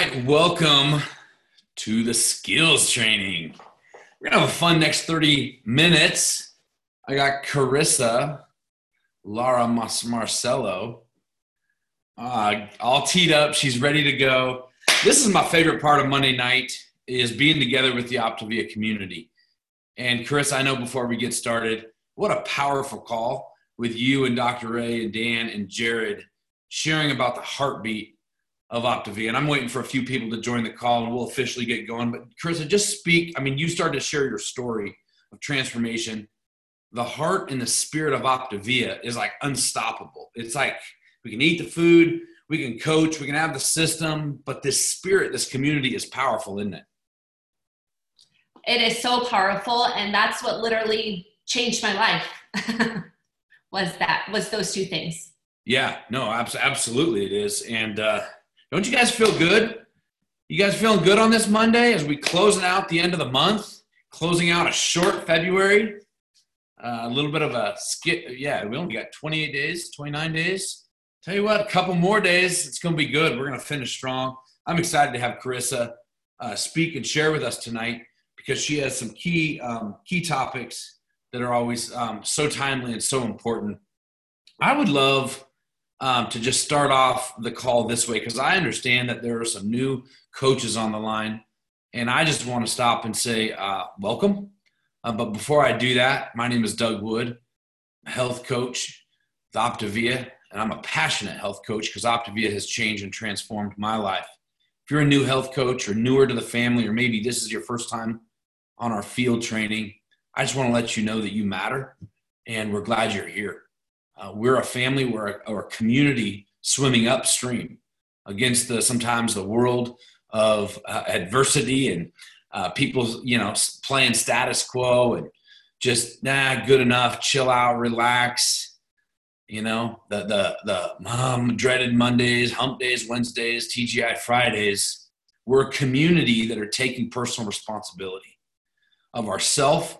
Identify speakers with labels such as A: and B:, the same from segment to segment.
A: right, welcome to the skills training. We're gonna have a fun next 30 minutes. I got Carissa, Lara Mas- Marcello, uh, all teed up. She's ready to go. This is my favorite part of Monday night is being together with the Optavia community. And Chris, I know before we get started, what a powerful call with you and Dr. A and Dan and Jared sharing about the heartbeat of Optavia. And I'm waiting for a few people to join the call and we'll officially get going. But Carissa, just speak. I mean, you started to share your story of transformation. The heart and the spirit of Optavia is like unstoppable. It's like we can eat the food, we can coach, we can have the system, but this spirit, this community is powerful, isn't it?
B: It is so powerful. And that's what literally changed my life was that, was those two things.
A: Yeah, no, absolutely it is. And, uh, don't you guys feel good? You guys feeling good on this Monday as we closing out the end of the month, closing out a short February, uh, a little bit of a skip. Yeah, we only got 28 days, 29 days. Tell you what, a couple more days, it's going to be good. We're going to finish strong. I'm excited to have Carissa uh, speak and share with us tonight because she has some key um, key topics that are always um, so timely and so important. I would love um, to just start off the call this way because I understand that there are some new coaches on the line, and I just want to stop and say uh, welcome. Uh, but before I do that, my name is Doug Wood, health coach, the Optavia, and I'm a passionate health coach because Optavia has changed and transformed my life. If you're a new health coach or newer to the family, or maybe this is your first time on our field training, I just want to let you know that you matter, and we're glad you're here. Uh, we're a family, we're a, or a community swimming upstream against the sometimes the world of uh, adversity and uh, people, you know, playing status quo and just nah, good enough, chill out, relax. You know, the the the dreaded Mondays, hump days, Wednesdays, TGI Fridays. We're a community that are taking personal responsibility of ourself.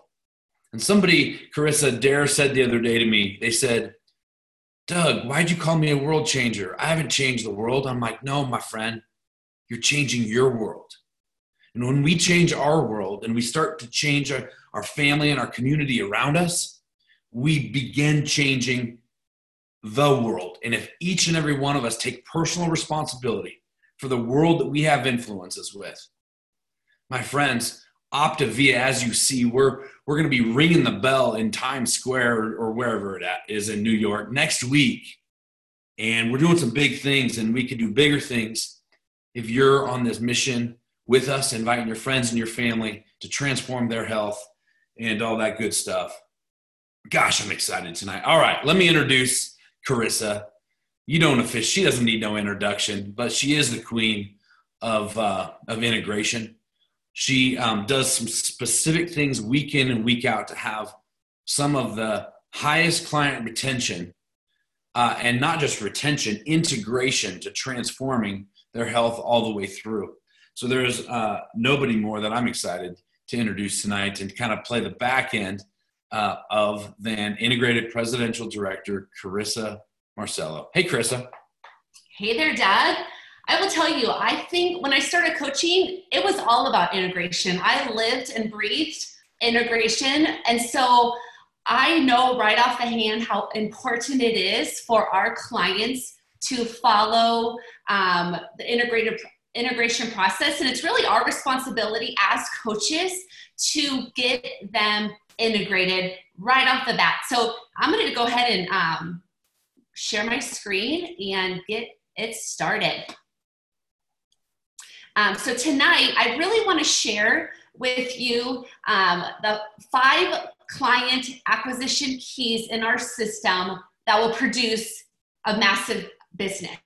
A: And somebody, Carissa Dare, said the other day to me, they said, Doug, why'd you call me a world changer? I haven't changed the world. I'm like, no, my friend, you're changing your world. And when we change our world and we start to change our, our family and our community around us, we begin changing the world. And if each and every one of us take personal responsibility for the world that we have influences with, my friends, Optavia, as you see, we're we're going to be ringing the bell in Times Square or, or wherever it is in New York next week, and we're doing some big things, and we could do bigger things if you're on this mission with us, inviting your friends and your family to transform their health and all that good stuff. Gosh, I'm excited tonight. All right, let me introduce Carissa. You don't official; she doesn't need no introduction, but she is the queen of uh, of integration she um, does some specific things week in and week out to have some of the highest client retention uh, and not just retention, integration to transforming their health all the way through. So there's uh, nobody more that I'm excited to introduce tonight and kind of play the back end uh, of than integrated presidential director Carissa Marcello. Hey, Carissa.
B: Hey there, Dad. I will tell you, I think when I started coaching, it was all about integration. I lived and breathed integration. And so I know right off the hand how important it is for our clients to follow um, the integrated integration process. And it's really our responsibility as coaches to get them integrated right off the bat. So I'm going to go ahead and um, share my screen and get it started. Um, so tonight, I really want to share with you um, the five client acquisition keys in our system that will produce a massive business.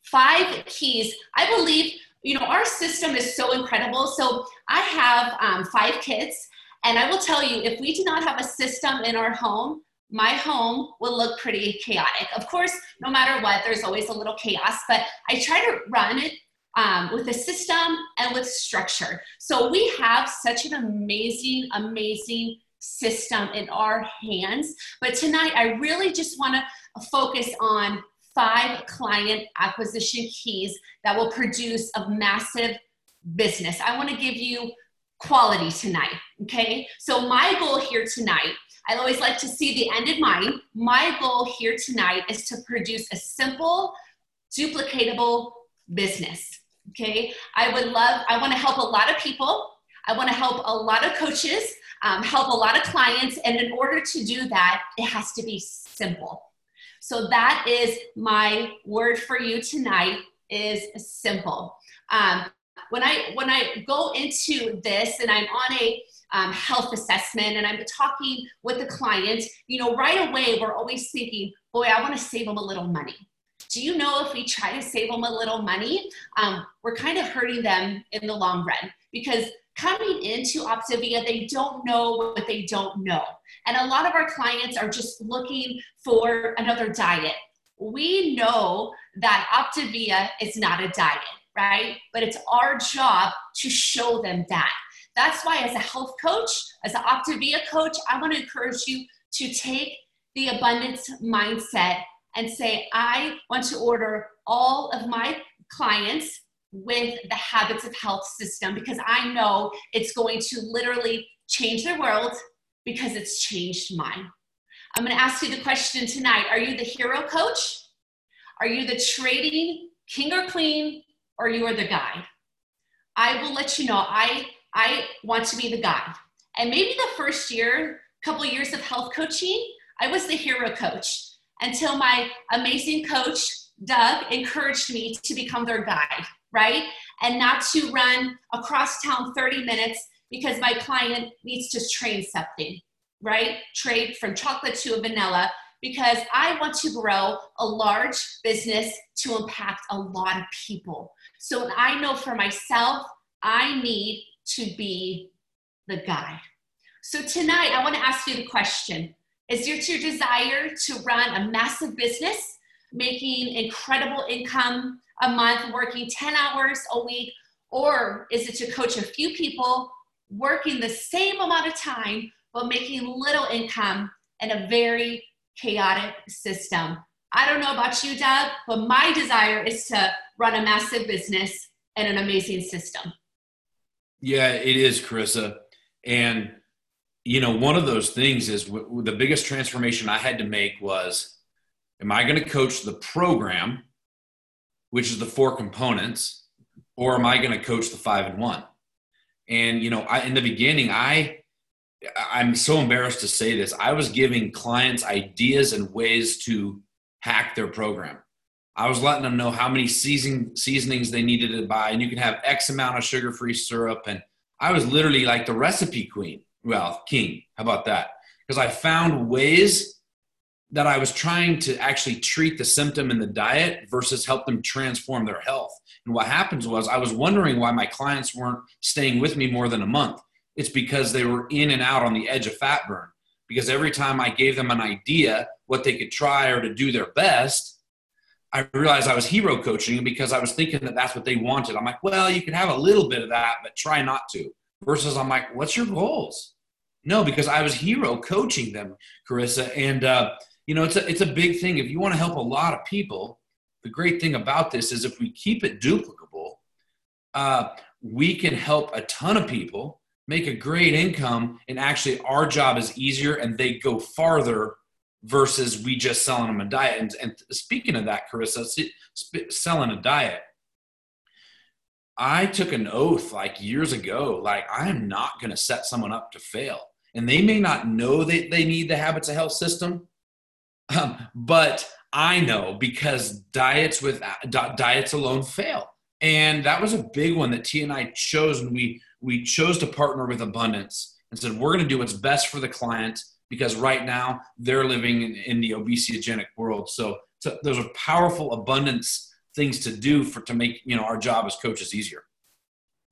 B: Five keys. I believe, you know, our system is so incredible. So I have um, five kids, and I will tell you, if we do not have a system in our home, my home will look pretty chaotic. Of course, no matter what, there's always a little chaos, but I try to run it um, with a system and with structure. So we have such an amazing, amazing system in our hands. But tonight, I really just want to focus on five client acquisition keys that will produce a massive business. I want to give you quality tonight. Okay. So, my goal here tonight, I always like to see the end in mind. My goal here tonight is to produce a simple, duplicatable business. Okay. I would love, I want to help a lot of people. I want to help a lot of coaches, um, help a lot of clients. And in order to do that, it has to be simple. So that is my word for you tonight is simple. Um, when I when I go into this and I'm on a um, health assessment and I'm talking with the client, you know, right away we're always thinking, boy, I want to save them a little money. Do you know if we try to save them a little money, um, we're kind of hurting them in the long run because coming into Optavia, they don't know what they don't know. And a lot of our clients are just looking for another diet. We know that Optavia is not a diet right? But it's our job to show them that. That's why, as a health coach, as an Optavia coach, I want to encourage you to take the abundance mindset and say, I want to order all of my clients with the habits of health system because I know it's going to literally change their world because it's changed mine. I'm going to ask you the question tonight Are you the hero coach? Are you the trading king or queen or you are the guide. I will let you know I I want to be the guide. And maybe the first year, couple years of health coaching, I was the hero coach until my amazing coach Doug encouraged me to become their guide, right? And not to run across town 30 minutes because my client needs to train something, right? Trade from chocolate to vanilla because I want to grow a large business to impact a lot of people. So I know for myself, I need to be the guide. So tonight, I want to ask you the question Is it your desire to run a massive business, making incredible income a month, working 10 hours a week? Or is it to coach a few people, working the same amount of time, but making little income in a very chaotic system? I don't know about you, Doug, but my desire is to run a massive business and an amazing system.
A: Yeah, it is, Carissa. And, you know, one of those things is w- the biggest transformation I had to make was am I going to coach the program, which is the four components, or am I going to coach the five and one? And, you know, I, in the beginning, I, I'm so embarrassed to say this. I was giving clients ideas and ways to hack their program. I was letting them know how many season, seasonings they needed to buy, and you can have X amount of sugar free syrup. And I was literally like the recipe queen. Well, king. How about that? Because I found ways that I was trying to actually treat the symptom in the diet versus help them transform their health. And what happens was I was wondering why my clients weren't staying with me more than a month. It's because they were in and out on the edge of fat burn. Because every time I gave them an idea, what they could try or to do their best, I realized I was hero coaching because I was thinking that that's what they wanted. I'm like, well, you can have a little bit of that, but try not to. Versus, I'm like, what's your goals? No, because I was hero coaching them, Carissa. And, uh, you know, it's a, it's a big thing. If you want to help a lot of people, the great thing about this is if we keep it duplicable, uh, we can help a ton of people make a great income. And actually, our job is easier and they go farther versus we just selling them a diet. And, and speaking of that, Carissa, selling a diet, I took an oath like years ago, like I am not going to set someone up to fail. And they may not know that they need the habits of health system, um, but I know because diets with diets alone fail. And that was a big one that T and I chose and we we chose to partner with Abundance and said we're going to do what's best for the client because right now they're living in, in the obesogenic world. So, so those are powerful abundance things to do for to make you know our job as coaches easier.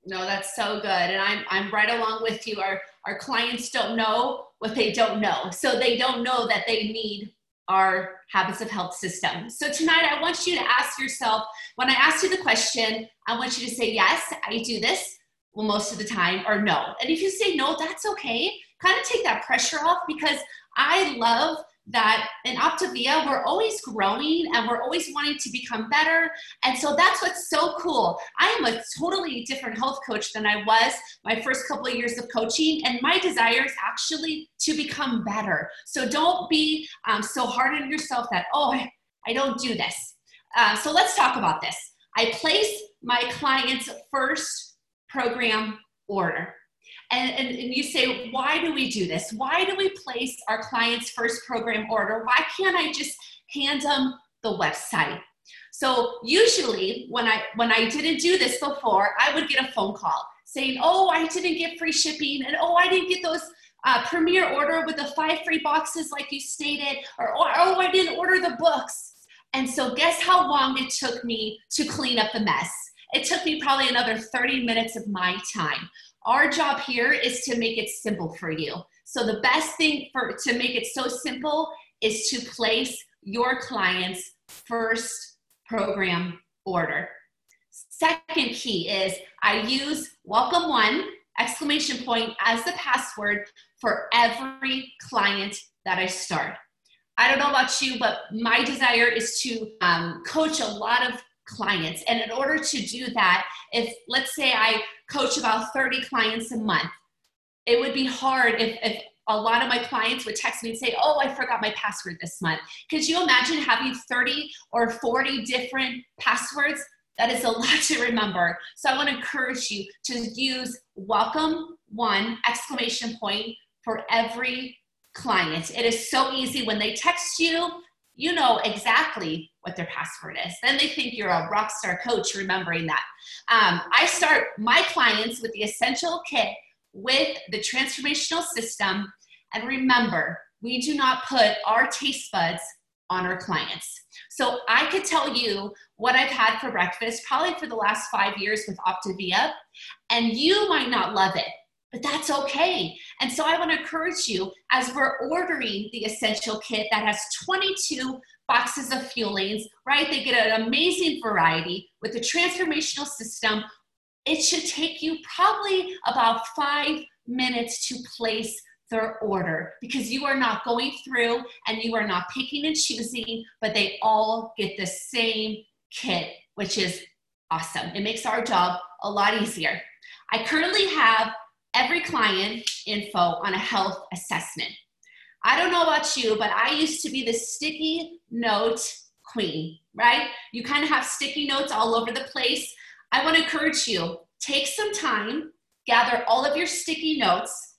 B: No, that's so good, and I'm I'm right along with you. Our our clients don't know what they don't know, so they don't know that they need our habits of health system. So tonight, I want you to ask yourself. When I ask you the question, I want you to say yes, I do this. Well, most of the time, or no. And if you say no, that's okay kind of take that pressure off because I love that in Optavia, we're always growing and we're always wanting to become better. And so that's what's so cool. I am a totally different health coach than I was my first couple of years of coaching. And my desire is actually to become better. So don't be um, so hard on yourself that, oh, I, don't do this. Uh, so let's talk about this. I place my client's first program order. And, and, and, you say, why do we do this? Why do we place our client's first program order? Why can't I just hand them the website? So usually when I when I didn't do this before, I would get a phone call saying, oh, I didn't get free shipping, and oh, I didn't get those uh, premier order with the five free boxes like you stated, or oh, I didn't order the books. And so guess how long it took me to clean up the mess? It took me probably another 30 minutes of my time. Our job here is to make it simple for you. So the best thing for to make it so simple is to place your client's first program order. Second key is I use welcome one exclamation point as the password for every client that I start. I don't know about you, but my desire is to um, coach a lot of clients. And in order to do that, if let's say I coach about 30 clients a month, it would be hard if, if a lot of my clients would text me and say, Oh, I forgot my password this month. Could you imagine having 30 or 40 different passwords? That is a lot to remember. So I want to encourage you to use welcome one exclamation point for every client. It is so easy when they text you, you know exactly what their password is. Then they think you're a rock star coach remembering that. Um, I start my clients with the essential kit with the transformational system. And remember, we do not put our taste buds on our clients. So I could tell you what I've had for breakfast probably for the last five years with Optavia, and you might not love it but that's okay. And so I want to encourage you as we're ordering the essential kit that has 22 boxes of fuelings, right? They get an amazing variety with the transformational system. It should take you probably about five minutes to place their order because you are not going through and you are not picking and choosing, but they all get the same kit, which is awesome. It makes our job a lot easier. I currently have every client info on a health assessment. I don't know about you, but I used to be the sticky note queen, right? You kind of have sticky notes all over the place. I want to encourage you take some time, gather all of your sticky notes,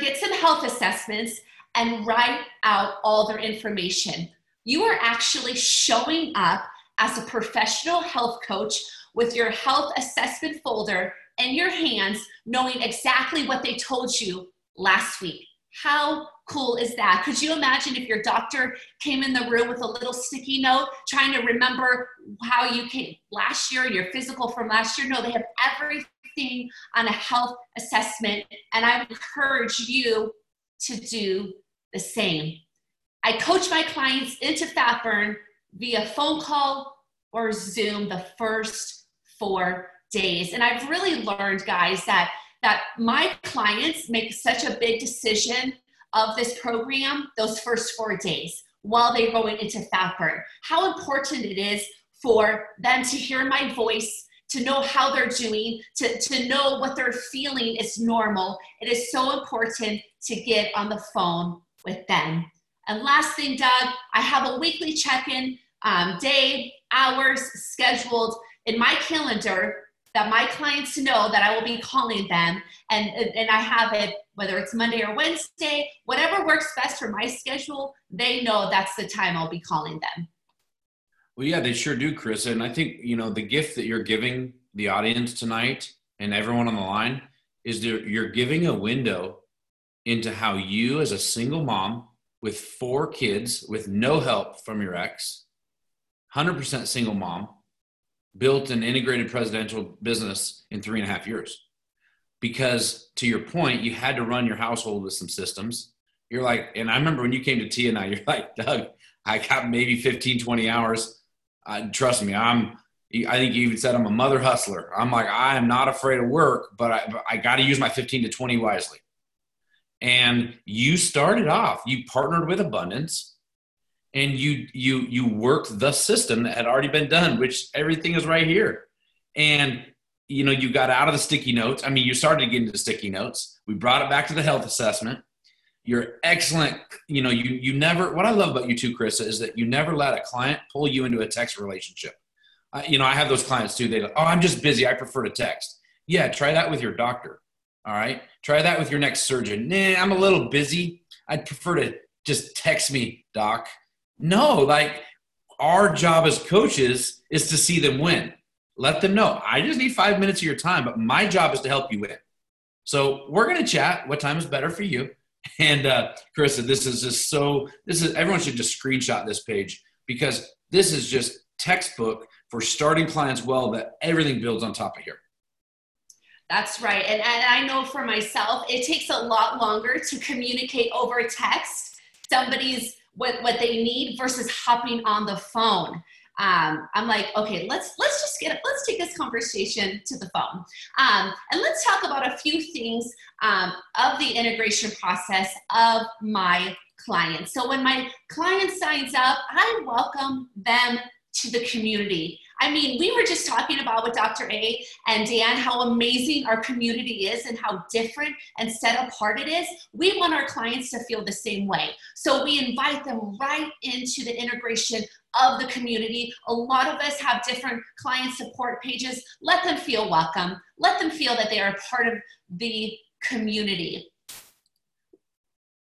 B: get some health assessments, and write out all their information. You are actually showing up as a professional health coach with your health assessment folder in your hands, knowing exactly what they told you last week. How cool is that? Could you imagine if your doctor came in the room with a little sticky note trying to remember how you came last year, and your physical from last year? No, they have everything on a health assessment, and I encourage you to do the same. I coach my clients into fat burn via phone call or Zoom the first four days. And I've really learned, guys, that that my clients make such a big decision of this program those first four days while they're going into fat burn. How important it is for them to hear my voice, to know how they're doing, to, to know what they're feeling is normal. It is so important to get on the phone with them. And last thing, Doug, I have a weekly check in, um, day, hours scheduled in my calendar that my clients know that I will be calling them and, and I have it, whether it's Monday or Wednesday, whatever works best for my schedule, they know that's the time I'll be calling them.
A: Well, yeah, they sure do, Chris. And I think, you know, the gift that you're giving the audience tonight and everyone on the line is that you're giving a window into how you, as a single mom with four kids, with no help from your ex, 100% single mom, built an integrated presidential business in three and a half years. Because to your point, you had to run your household with some systems. You're like, and I remember when you came to T and I, you're like, Doug, I got maybe 15, 20 hours. Uh, trust me, I'm, I think you even said I'm a mother hustler. I'm like, I am not afraid of work, but I, I got to use my 15 to 20 wisely. and you started off you partnered with abundance and you you you worked the system that had already been done which everything is right here. And you know you got out of the sticky notes. I mean you started to get into sticky notes. We brought it back to the health assessment. You're excellent. You know you you never what i love about you too Chris, is that you never let a client pull you into a text relationship. Uh, you know i have those clients too. They like oh i'm just busy. I prefer to text. Yeah try that with your doctor. All right. Try that with your next surgeon. Nah, I'm a little busy. I'd prefer to just text me, doc. No, like our job as coaches is to see them win. Let them know. I just need five minutes of your time, but my job is to help you win. So we're going to chat. What time is better for you? And uh, Carissa, this is just so. This is everyone should just screenshot this page because this is just textbook for starting clients well. That everything builds on top of here.
B: That's right. And, and I know for myself, it takes a lot longer to communicate over text somebody's what, what they need versus hopping on the phone. Um, I'm like, okay, let's let's just get let's take this conversation to the phone, um, and let's talk about a few things um, of the integration process of my client. So when my client signs up, I welcome them to the community. I mean, we were just talking about with Dr. A and Dan how amazing our community is and how different and set apart it is. We want our clients to feel the same way. So we invite them right into the integration of the community. A lot of us have different client support pages. Let them feel welcome. Let them feel that they are part of the community.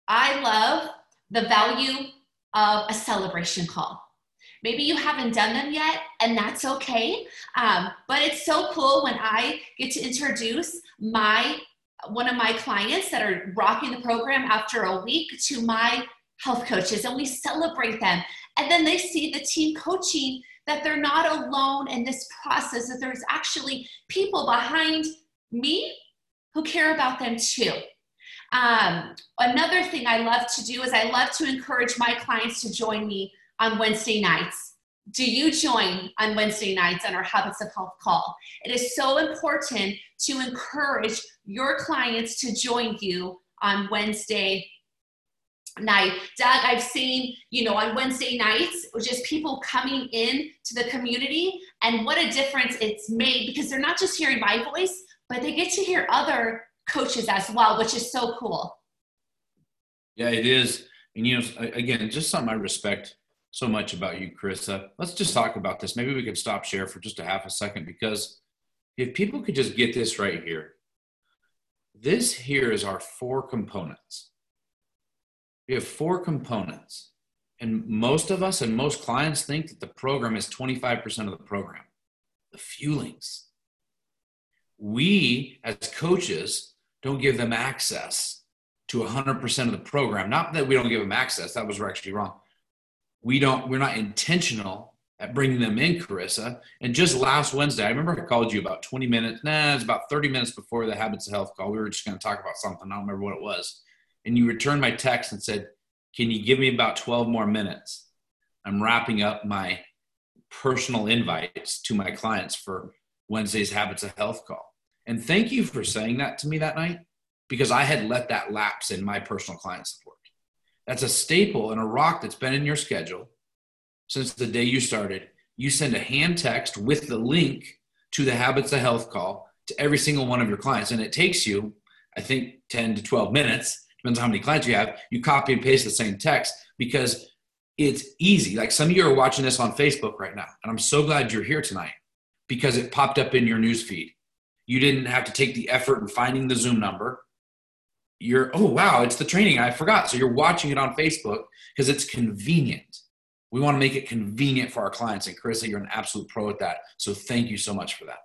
B: I love the value of a celebration call. Maybe you haven't done them yet, and that's okay. Um, but it's so cool when I get to introduce my one of my clients that are rocking the program after a week to my health coaches, and we celebrate them. And then they see the team coaching that they're not alone in this process, that there's actually people behind me who care about them too. Um, another thing I love to do is I love to encourage my clients to join me on Wednesday nights? Do you join on Wednesday nights on our Habits of Health call? It is so important to encourage your clients to join you on Wednesday night. Doug, I've seen, you know, on Wednesday nights, just people coming in to the community and what a difference it's made because they're not just hearing my voice, but they get to hear other coaches as well, which is so cool.
A: Yeah, it is. And, you know, again, just something I respect so much about you, Carissa. Let's just talk about this. Maybe we could stop share for just a half a second because if people could just get this right here, this here is our four components. We have four components. And most of us and most clients think that the program is 25% of the program, the fuelings. We, as coaches, don't give them access to 100% of the program. Not that we don't give them access, that was actually wrong we don't we're not intentional at bringing them in carissa. And just last wednesday i remember i called you about 20 minutes nah it's about 30 minutes before the habits of health call. We were just going to talk about something. I don't remember what it was. And you returned my text and said can you give me about 12 more minutes? I'm wrapping up my personal invites to my clients for wednesday's habits of health call. And thank you for saying that to me that night because i had let that lapse in my personal client support that's a staple and a rock that's been in your schedule since the day you started. You send a hand text with the link to the Habits of Health call to every single one of your clients. And it takes you, I think, 10 to 12 minutes, depends on how many clients you have. You copy and paste the same text because it's easy. Like some of you are watching this on Facebook right now. And I'm so glad you're here tonight because it popped up in your news feed. You didn't have to take the effort in finding the Zoom number you're oh wow it's the training. I forgot. So you're watching it on facebook because it's convenient. We want to make it convenient for our clients and carissa you're an absolute pro at that. So thank you so much for that.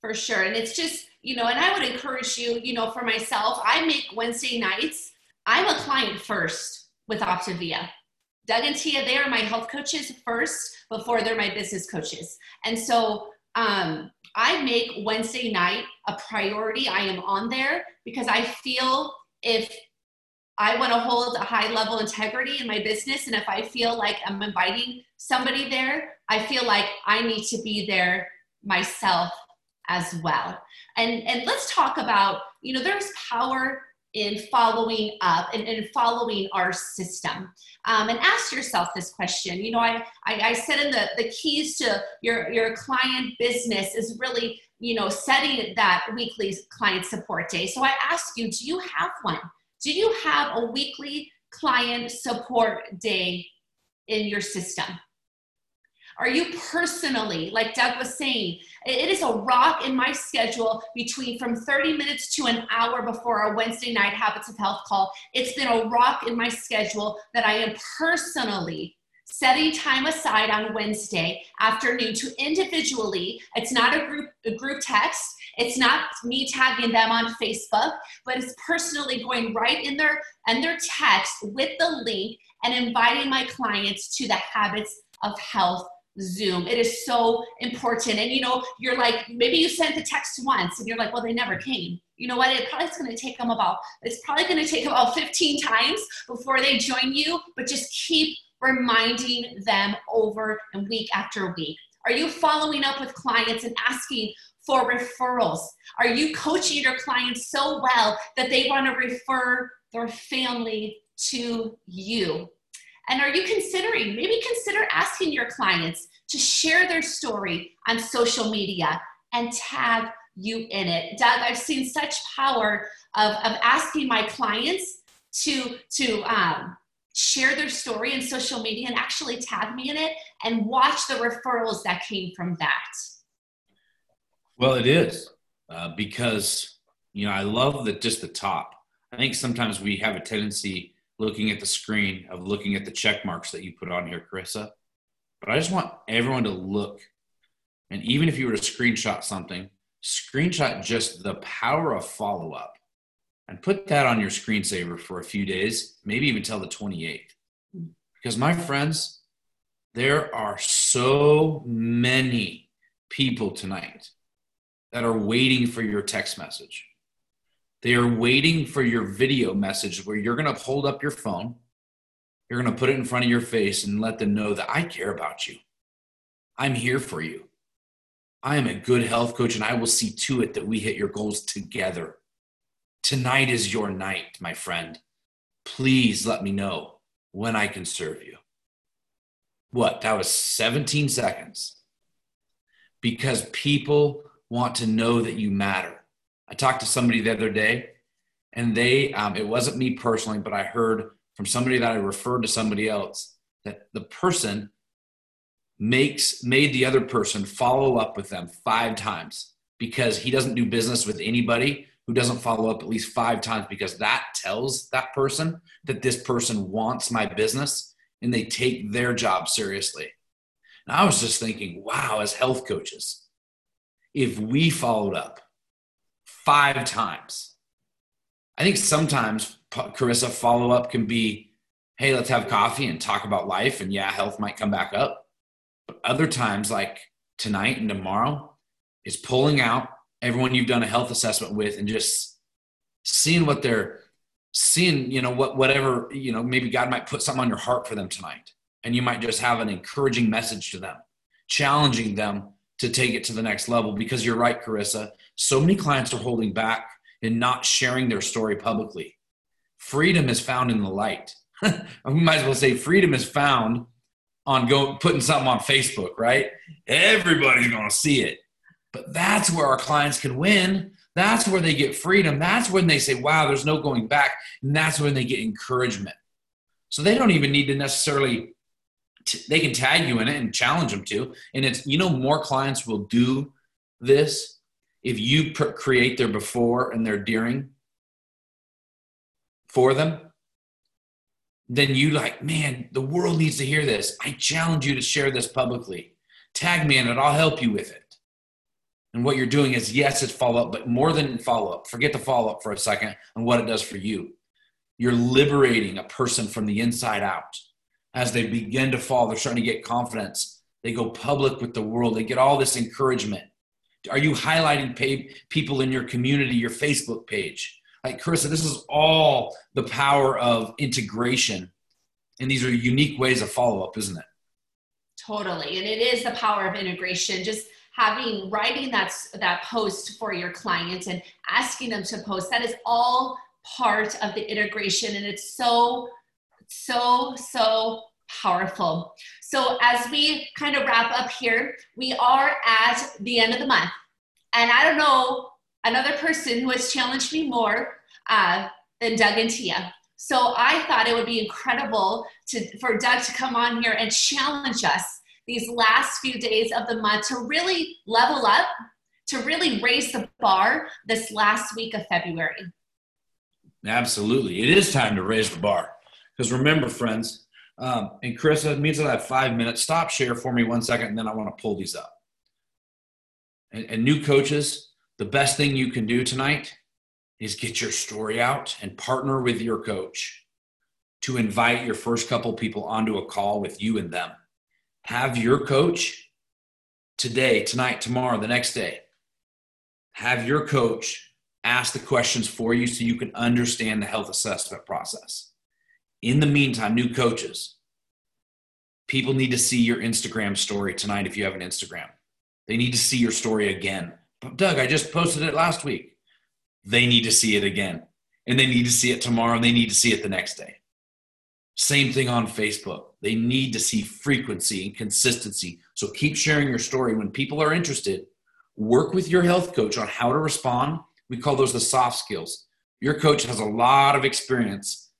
B: For sure and it's just you know and i would encourage you you know for myself i make wednesday nights i'm a client first with optavia. Doug and tia they are my health coaches first before they're my business coaches. And so um, I make Wednesday night a priority. I am on there because I feel if I want to hold a high level integrity in my business, and if I feel like I'm inviting somebody there, I feel like I need to be there myself as well. And and let's talk about, you know, there's power in following up and, and following our system. Um, and ask yourself this question. You know, I, I, I said in the, the keys to your, your client business is really, you know, setting that weekly client support day. So I ask you, do you have one? Do you have a weekly client support day in your system? Are you personally, like Doug was saying, it is a rock in my schedule between from 30 minutes to an hour before our Wednesday night Habits of Health call. It's been a rock in my schedule that I am personally setting time aside on Wednesday afternoon to individually, it's not a group a group text, it's not me tagging them on Facebook, but it's personally going right in their and their text with the link and inviting my clients to the habits of health Zoom. It is so important. And you know, you're like, maybe you sent the text once and you're like, well, they never came. You know what? It probably is going to take them about, it's probably going to take about 15 times before they join you, but just keep reminding them over and week after week. Are you following up with clients and asking for referrals? Are you coaching your clients so well that they want to refer their family to you? And are you considering, maybe consider asking your clients to share their story on social media and tag you in it. Doug, I've seen such power of, of asking my clients to, to um, share their story in social media and actually tag me in it and watch the referrals that came from that.
A: Well, it is uh, because, you know, I love that just the top. I think sometimes we have a tendency looking at the screen of looking at the check marks that you put on here, Carissa. But I just want everyone to look. And even if you were to screenshot something, screenshot just the power of follow up and put that on your screensaver for a few days, maybe even till the 28th. Because, my friends, there are so many people tonight that are waiting for your text message. They are waiting for your video message where you're going to hold up your phone, you're going to put it in front of your face and let them know that I care about you. I'm here for you. I am a good health coach and I will see to it that we hit your goals together. Tonight is your night, my friend. Please let me know when I can serve you. What? That was 17 seconds. Because people want to know that you matter. I talked to somebody the other day, and they, um, it wasn't me personally, but I heard from somebody that I referred to somebody else that the person makes made the other person follow up with them five times because he doesn't do business with anybody who doesn't follow up at least five times because that tells that person that this person wants my business and they take their job seriously. And I was just thinking, wow, as health coaches, if we followed up five times. I think sometimes, Carissa, follow up can be, hey, let's have coffee and talk about life. And yeah, health might come back up. But other times, like tonight and tomorrow, is pulling out everyone you've done a health assessment with and just seeing what they're seeing, you know, what whatever, you know, maybe God might put something on your heart for them tonight. And you might just have an encouraging message to them, challenging them to take it to the next level. Because you're right, Carissa, so many clients are holding back and not sharing their story publicly. Freedom is found in the light. we might as well say freedom is found on go putting something on Facebook, right? Everybody's going to see it. But that's where our clients can win. That's where they get freedom. That's when they say, wow, there's no going back. And that's when they get encouragement. So they don't even need to necessarily, t- they can tag you in it and challenge them to. And it's, you know, more clients will do this if you pr- create their before and their during for them, then you like, man, the world needs to hear this. I challenge you to share this publicly. Tag me in it, I'll help you with it. And what you're doing is, yes, it's follow up, but more than follow up. Forget the follow up for a second and what it does for you. You're liberating a person from the inside out. As they begin to fall, they're starting to get confidence. They go public with the world. They get all this encouragement. Are you highlighting pay, people in your community, your Facebook page? Like Carissa, this is all the power of integration. And these are unique ways of follow up, isn't it?
B: Totally. And it is the power of integration. Just having writing that, that post for your client and asking them to post, that is all part of the integration and it's so so so powerful so as we kind of wrap up here we are at the end of the month and i don't know another person who has challenged me more uh, than doug and tia so i thought it would be incredible to, for doug to come on here and challenge us these last few days of the month to really level up to really raise the bar this last week of february
A: Absolutely. It is time to raise the bar. Because remember, friends, um, and Chris, it means that I have five minutes. Stop share for me one second, and then I want to pull these up. And, and new coaches, the best thing you can do tonight is get your story out and partner with your coach to invite your first couple people onto a call with you and them. Have your coach today, tonight, tomorrow, the next day. Have your coach ask the questions for you so you can understand the health assessment process. In the meantime, new coaches, people need to see your Instagram story tonight if you have an Instagram. They need to see your story again. But Doug, I just posted it last week. They need to see it again. And they need to see it tomorrow and they need to see it the next day. Same thing on Facebook. They need to see frequency and consistency. So keep sharing your story. When people are interested, work with your health coach on how to respond we call those the soft skills. Your coach has a lot of experience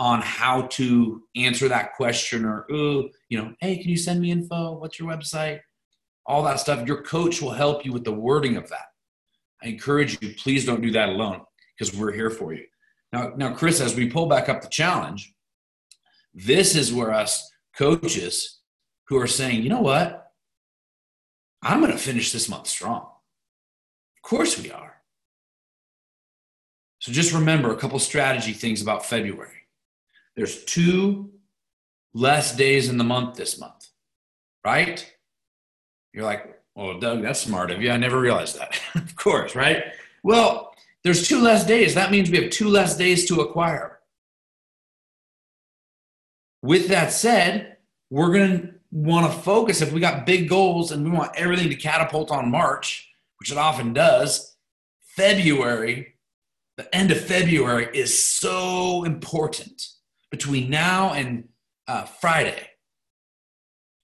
A: on how to answer that question or, ooh, you know, hey, can you send me info? What's your website? All that stuff. Your coach will help you with the wording of that. I encourage you, please don't do that alone because we're here for you. Now, now, Chris, as we pull back up the challenge, this is where us coaches who are saying, you know what? I'm going to finish this month strong. Of course we are. So just remember a couple strategy things about February. There's two less days in the month this month, right? You're like, well, Doug, that's smart of you. I never realized that. of course, right? Well, there's two less days. That means we have two less days to acquire. With that said, we're going to want to focus if we got big goals and we want everything to catapult on March, which it often does. February the end of February is so important between now and uh, Friday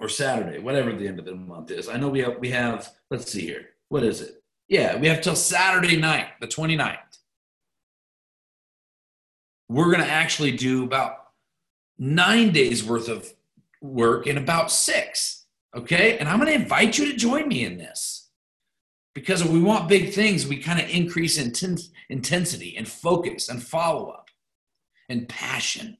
A: or Saturday, whatever the end of the month is. I know we have, we have, let's see here. What is it? Yeah, we have till Saturday night, the 29th. We're going to actually do about nine days worth of work in about six. Okay. And I'm going to invite you to join me in this because if we want big things, we kind of increase intense, intensity and focus and follow up and passion.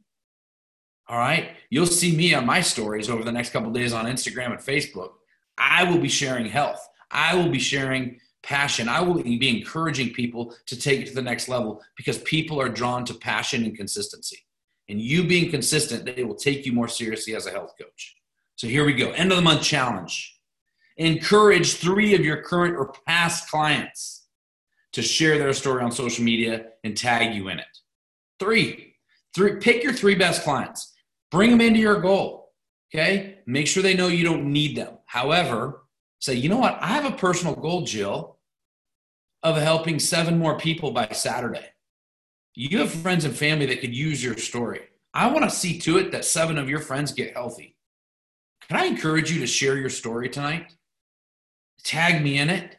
A: All right. You'll see me on my stories over the next couple days on Instagram and Facebook. I will be sharing health. I will be sharing passion. I will be encouraging people to take it to the next level because people are drawn to passion and consistency. And you being consistent, they will take you more seriously as a health coach. So here we go. End of the month challenge. Encourage three of your current or past clients to share their story on social media and tag you in it. Three, three pick your three best clients, bring them into your goal. Okay, make sure they know you don't need them. However, say, you know what? I have a personal goal, Jill, of helping seven more people by Saturday. You have friends and family that could use your story. I want to see to it that seven of your friends get healthy. Can I encourage you to share your story tonight? tag me in it.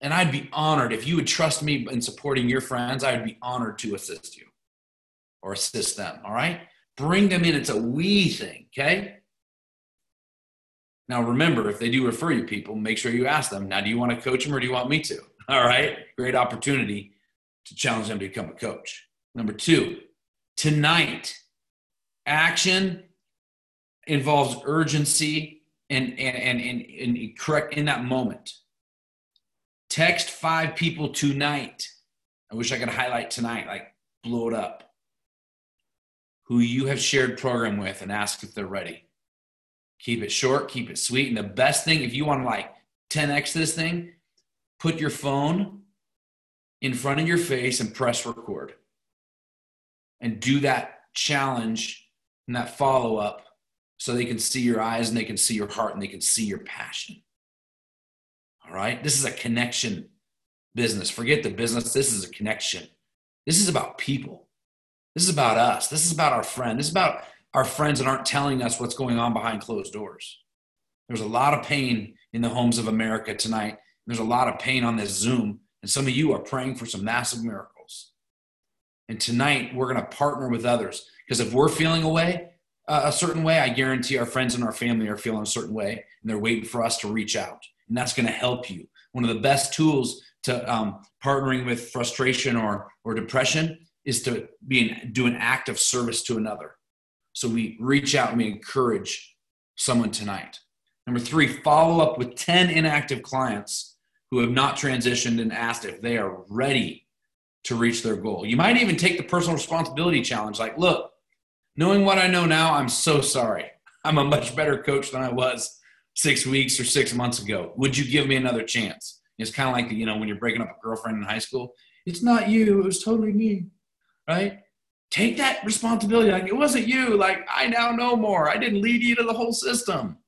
A: And I'd be honored if you would trust me in supporting your friends. I would be honored to assist you or assist them. All right. Bring them in. It's a we thing. Okay. Now, remember, if they do refer you people, make sure you ask them, now, do you want to coach them or do you want me to? All right. Great opportunity to challenge them to become a coach. Number two, tonight, action involves urgency and and and, and, correct in that moment. Text five people tonight. I wish I could highlight tonight, like blow it up. Who you have shared program with and ask if they're ready. Keep it short, keep it sweet. And the best thing, if you want to like 10x this thing, put your phone in front of your face and press record. And do that challenge and that follow up so they can see your eyes and they can see your heart and they can see your passion. All right? This is a connection business. Forget the business. This is a connection. This is about people. This is about us. This is about our friend. This is about our friends that aren't telling us what's going on behind closed doors. There's a lot of pain in the homes of America tonight. There's a lot of pain on this Zoom, and some of you are praying for some massive miracles. And tonight, we're going to partner with others because if we're feeling a way, a certain way, I guarantee our friends and our family are feeling a certain way, and they're waiting for us to reach out. And that's going to help you. One of the best tools to um, partnering with frustration or, or depression is to be an, do an act of service to another. So we reach out and we encourage someone tonight. Number three, follow up with 10 inactive clients who have not transitioned and asked if they are ready to reach their goal. You might even take the personal responsibility challenge like, look, knowing what I know now, I'm so sorry. I'm a much better coach than I was six weeks or six months ago. Would you give me another chance? It's kind of like, you know, when you're breaking up a girlfriend in high school, it's not you, it was totally me, right? Take that responsibility. Like, it wasn't you. Like, I now know more. I didn't lead you to the whole system.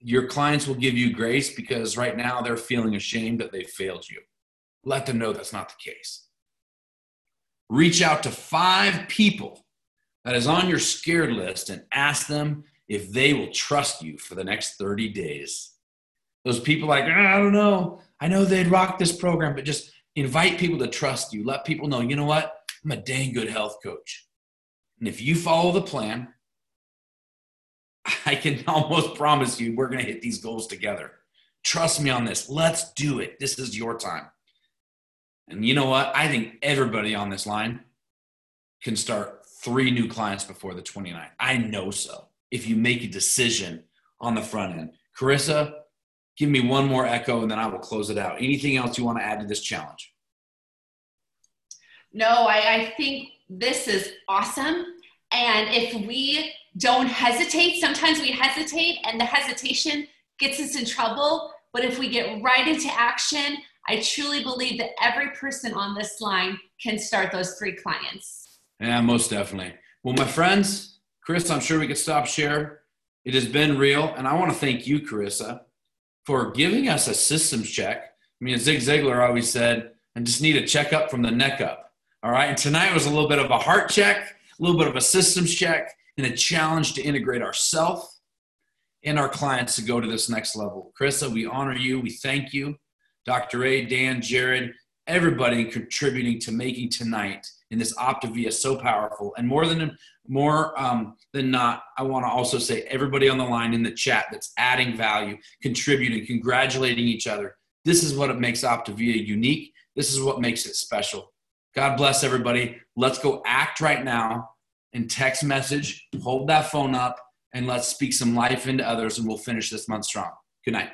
A: Your clients will give you grace because right now they're feeling ashamed that they failed you. Let them know that's not the case. Reach out to five people that is on your scared list and ask them if they will trust you for the next 30 days. Those people like, ah, I don't know. I know they'd rock this program, but just invite people to trust you. Let people know, you know what? I'm a dang good health coach. And if you follow the plan, I can almost promise you we're going to hit these goals together. Trust me on this. Let's do it. This is your time. And you know what? I think everybody on this line can start three new clients before the 29th. I know so. If you make a decision on the front end. Carissa, give me one more echo and then I will close it out. Anything else you want to add to this challenge?
B: No, I, I think this is awesome. And if we don't hesitate, sometimes we hesitate and the hesitation gets us in trouble. But if we get right into action, I truly believe that every person on this line can start those three clients.
A: Yeah, most definitely. Well, my friends, Chris, I'm sure we could stop share. It has been real. And I want to thank you, Carissa, for giving us a systems check. I mean, Zig Ziglar always said, and just need a checkup from the neck up. All right. And tonight was a little bit of a heart check, a little bit of a systems check, and a challenge to integrate ourselves and our clients to go to this next level. Carissa, we honor you. We thank you. Dr. A, Dan, Jared, everybody contributing to making tonight in this Optavia so powerful. And more than more um, than not, I want to also say everybody on the line in the chat that's adding value, contributing, congratulating each other. This is what it makes Optavia unique. This is what makes it special. God bless everybody. Let's go act right now and text message. Hold that phone up and let's speak some life into others, and we'll finish this month strong. Good night.